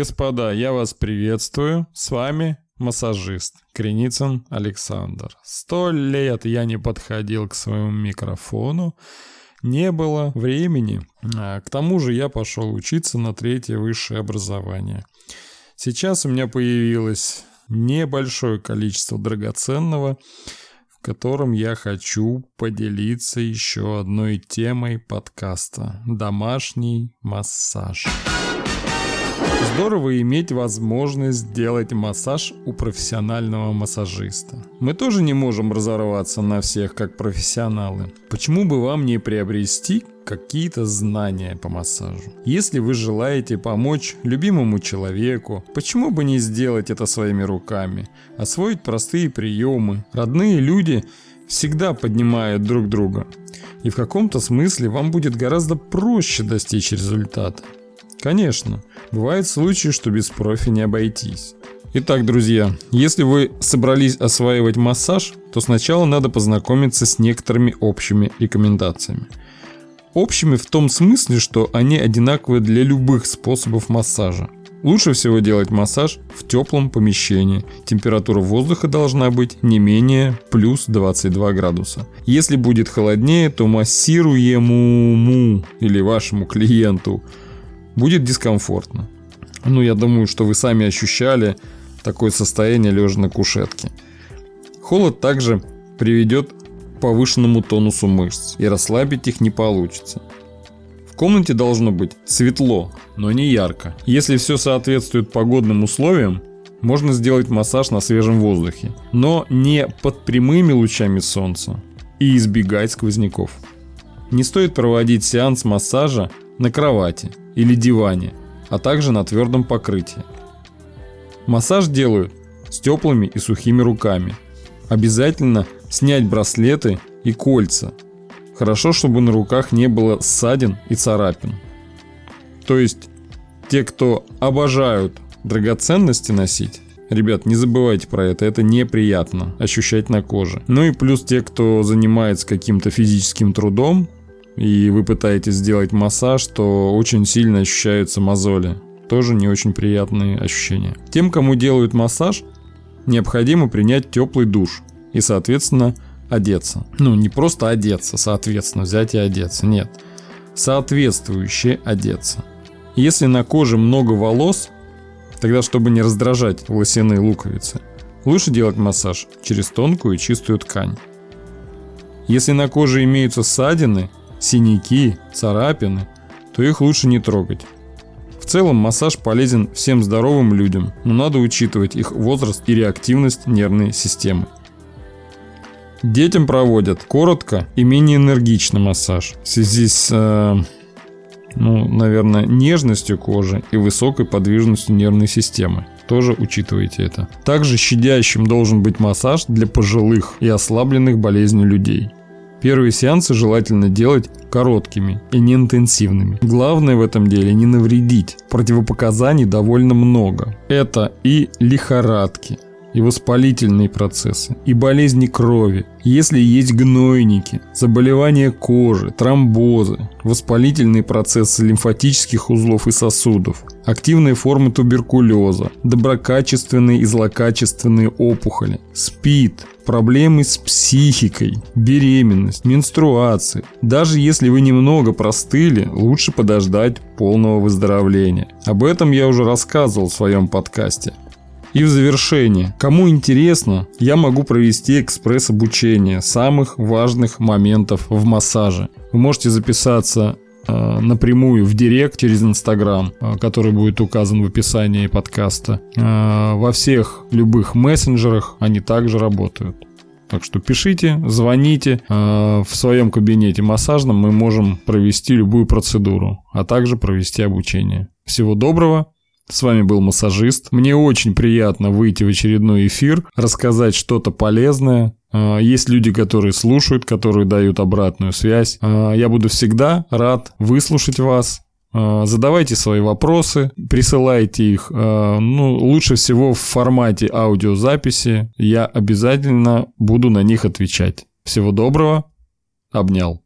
господа, я вас приветствую. С вами массажист Креницын Александр. Сто лет я не подходил к своему микрофону, не было времени. А, к тому же я пошел учиться на третье высшее образование. Сейчас у меня появилось небольшое количество драгоценного, в котором я хочу поделиться еще одной темой подкаста – домашний массаж. Здорово иметь возможность сделать массаж у профессионального массажиста. Мы тоже не можем разорваться на всех как профессионалы. Почему бы вам не приобрести какие-то знания по массажу? Если вы желаете помочь любимому человеку, почему бы не сделать это своими руками? Освоить простые приемы. Родные люди всегда поднимают друг друга. И в каком-то смысле вам будет гораздо проще достичь результата. Конечно, бывают случаи, что без профи не обойтись. Итак, друзья, если вы собрались осваивать массаж, то сначала надо познакомиться с некоторыми общими рекомендациями. Общими в том смысле, что они одинаковы для любых способов массажа. Лучше всего делать массаж в теплом помещении. Температура воздуха должна быть не менее плюс 22 градуса. Если будет холоднее, то массируемому или вашему клиенту будет дискомфортно. Ну, я думаю, что вы сами ощущали такое состояние лежа на кушетке. Холод также приведет к повышенному тонусу мышц, и расслабить их не получится. В комнате должно быть светло, но не ярко. Если все соответствует погодным условиям, можно сделать массаж на свежем воздухе, но не под прямыми лучами солнца и избегать сквозняков. Не стоит проводить сеанс массажа на кровати или диване, а также на твердом покрытии. Массаж делают с теплыми и сухими руками. Обязательно снять браслеты и кольца. Хорошо, чтобы на руках не было ссадин и царапин. То есть, те, кто обожают драгоценности носить, Ребят, не забывайте про это, это неприятно ощущать на коже. Ну и плюс те, кто занимается каким-то физическим трудом, и вы пытаетесь сделать массаж, то очень сильно ощущаются мозоли. Тоже не очень приятные ощущения. Тем, кому делают массаж, необходимо принять теплый душ и, соответственно, одеться. Ну, не просто одеться, соответственно, взять и одеться, нет. Соответствующе одеться. Если на коже много волос, тогда, чтобы не раздражать волосяные луковицы, лучше делать массаж через тонкую и чистую ткань. Если на коже имеются ссадины синяки, царапины, то их лучше не трогать. В целом массаж полезен всем здоровым людям, но надо учитывать их возраст и реактивность нервной системы. Детям проводят коротко и менее энергичный массаж в связи с, э, ну, наверное, нежностью кожи и высокой подвижностью нервной системы. Тоже учитывайте это. Также щадящим должен быть массаж для пожилых и ослабленных болезнью людей. Первые сеансы желательно делать короткими и неинтенсивными. Главное в этом деле не навредить. Противопоказаний довольно много. Это и лихорадки, и воспалительные процессы, и болезни крови, если есть гнойники, заболевания кожи, тромбозы, воспалительные процессы лимфатических узлов и сосудов, активные формы туберкулеза, доброкачественные и злокачественные опухоли, СПИД, проблемы с психикой, беременность, менструации. Даже если вы немного простыли, лучше подождать полного выздоровления. Об этом я уже рассказывал в своем подкасте. И в завершение, кому интересно, я могу провести экспресс-обучение самых важных моментов в массаже. Вы можете записаться э, напрямую в директ через Инстаграм, э, который будет указан в описании подкаста. Э, во всех любых мессенджерах они также работают. Так что пишите, звоните. В своем кабинете массажном мы можем провести любую процедуру, а также провести обучение. Всего доброго, с вами был массажист. Мне очень приятно выйти в очередной эфир, рассказать что-то полезное. А, есть люди, которые слушают, которые дают обратную связь. А, я буду всегда рад выслушать вас. А, задавайте свои вопросы, присылайте их, ну, лучше всего в формате аудиозаписи. Я обязательно буду на них отвечать. Всего доброго, обнял.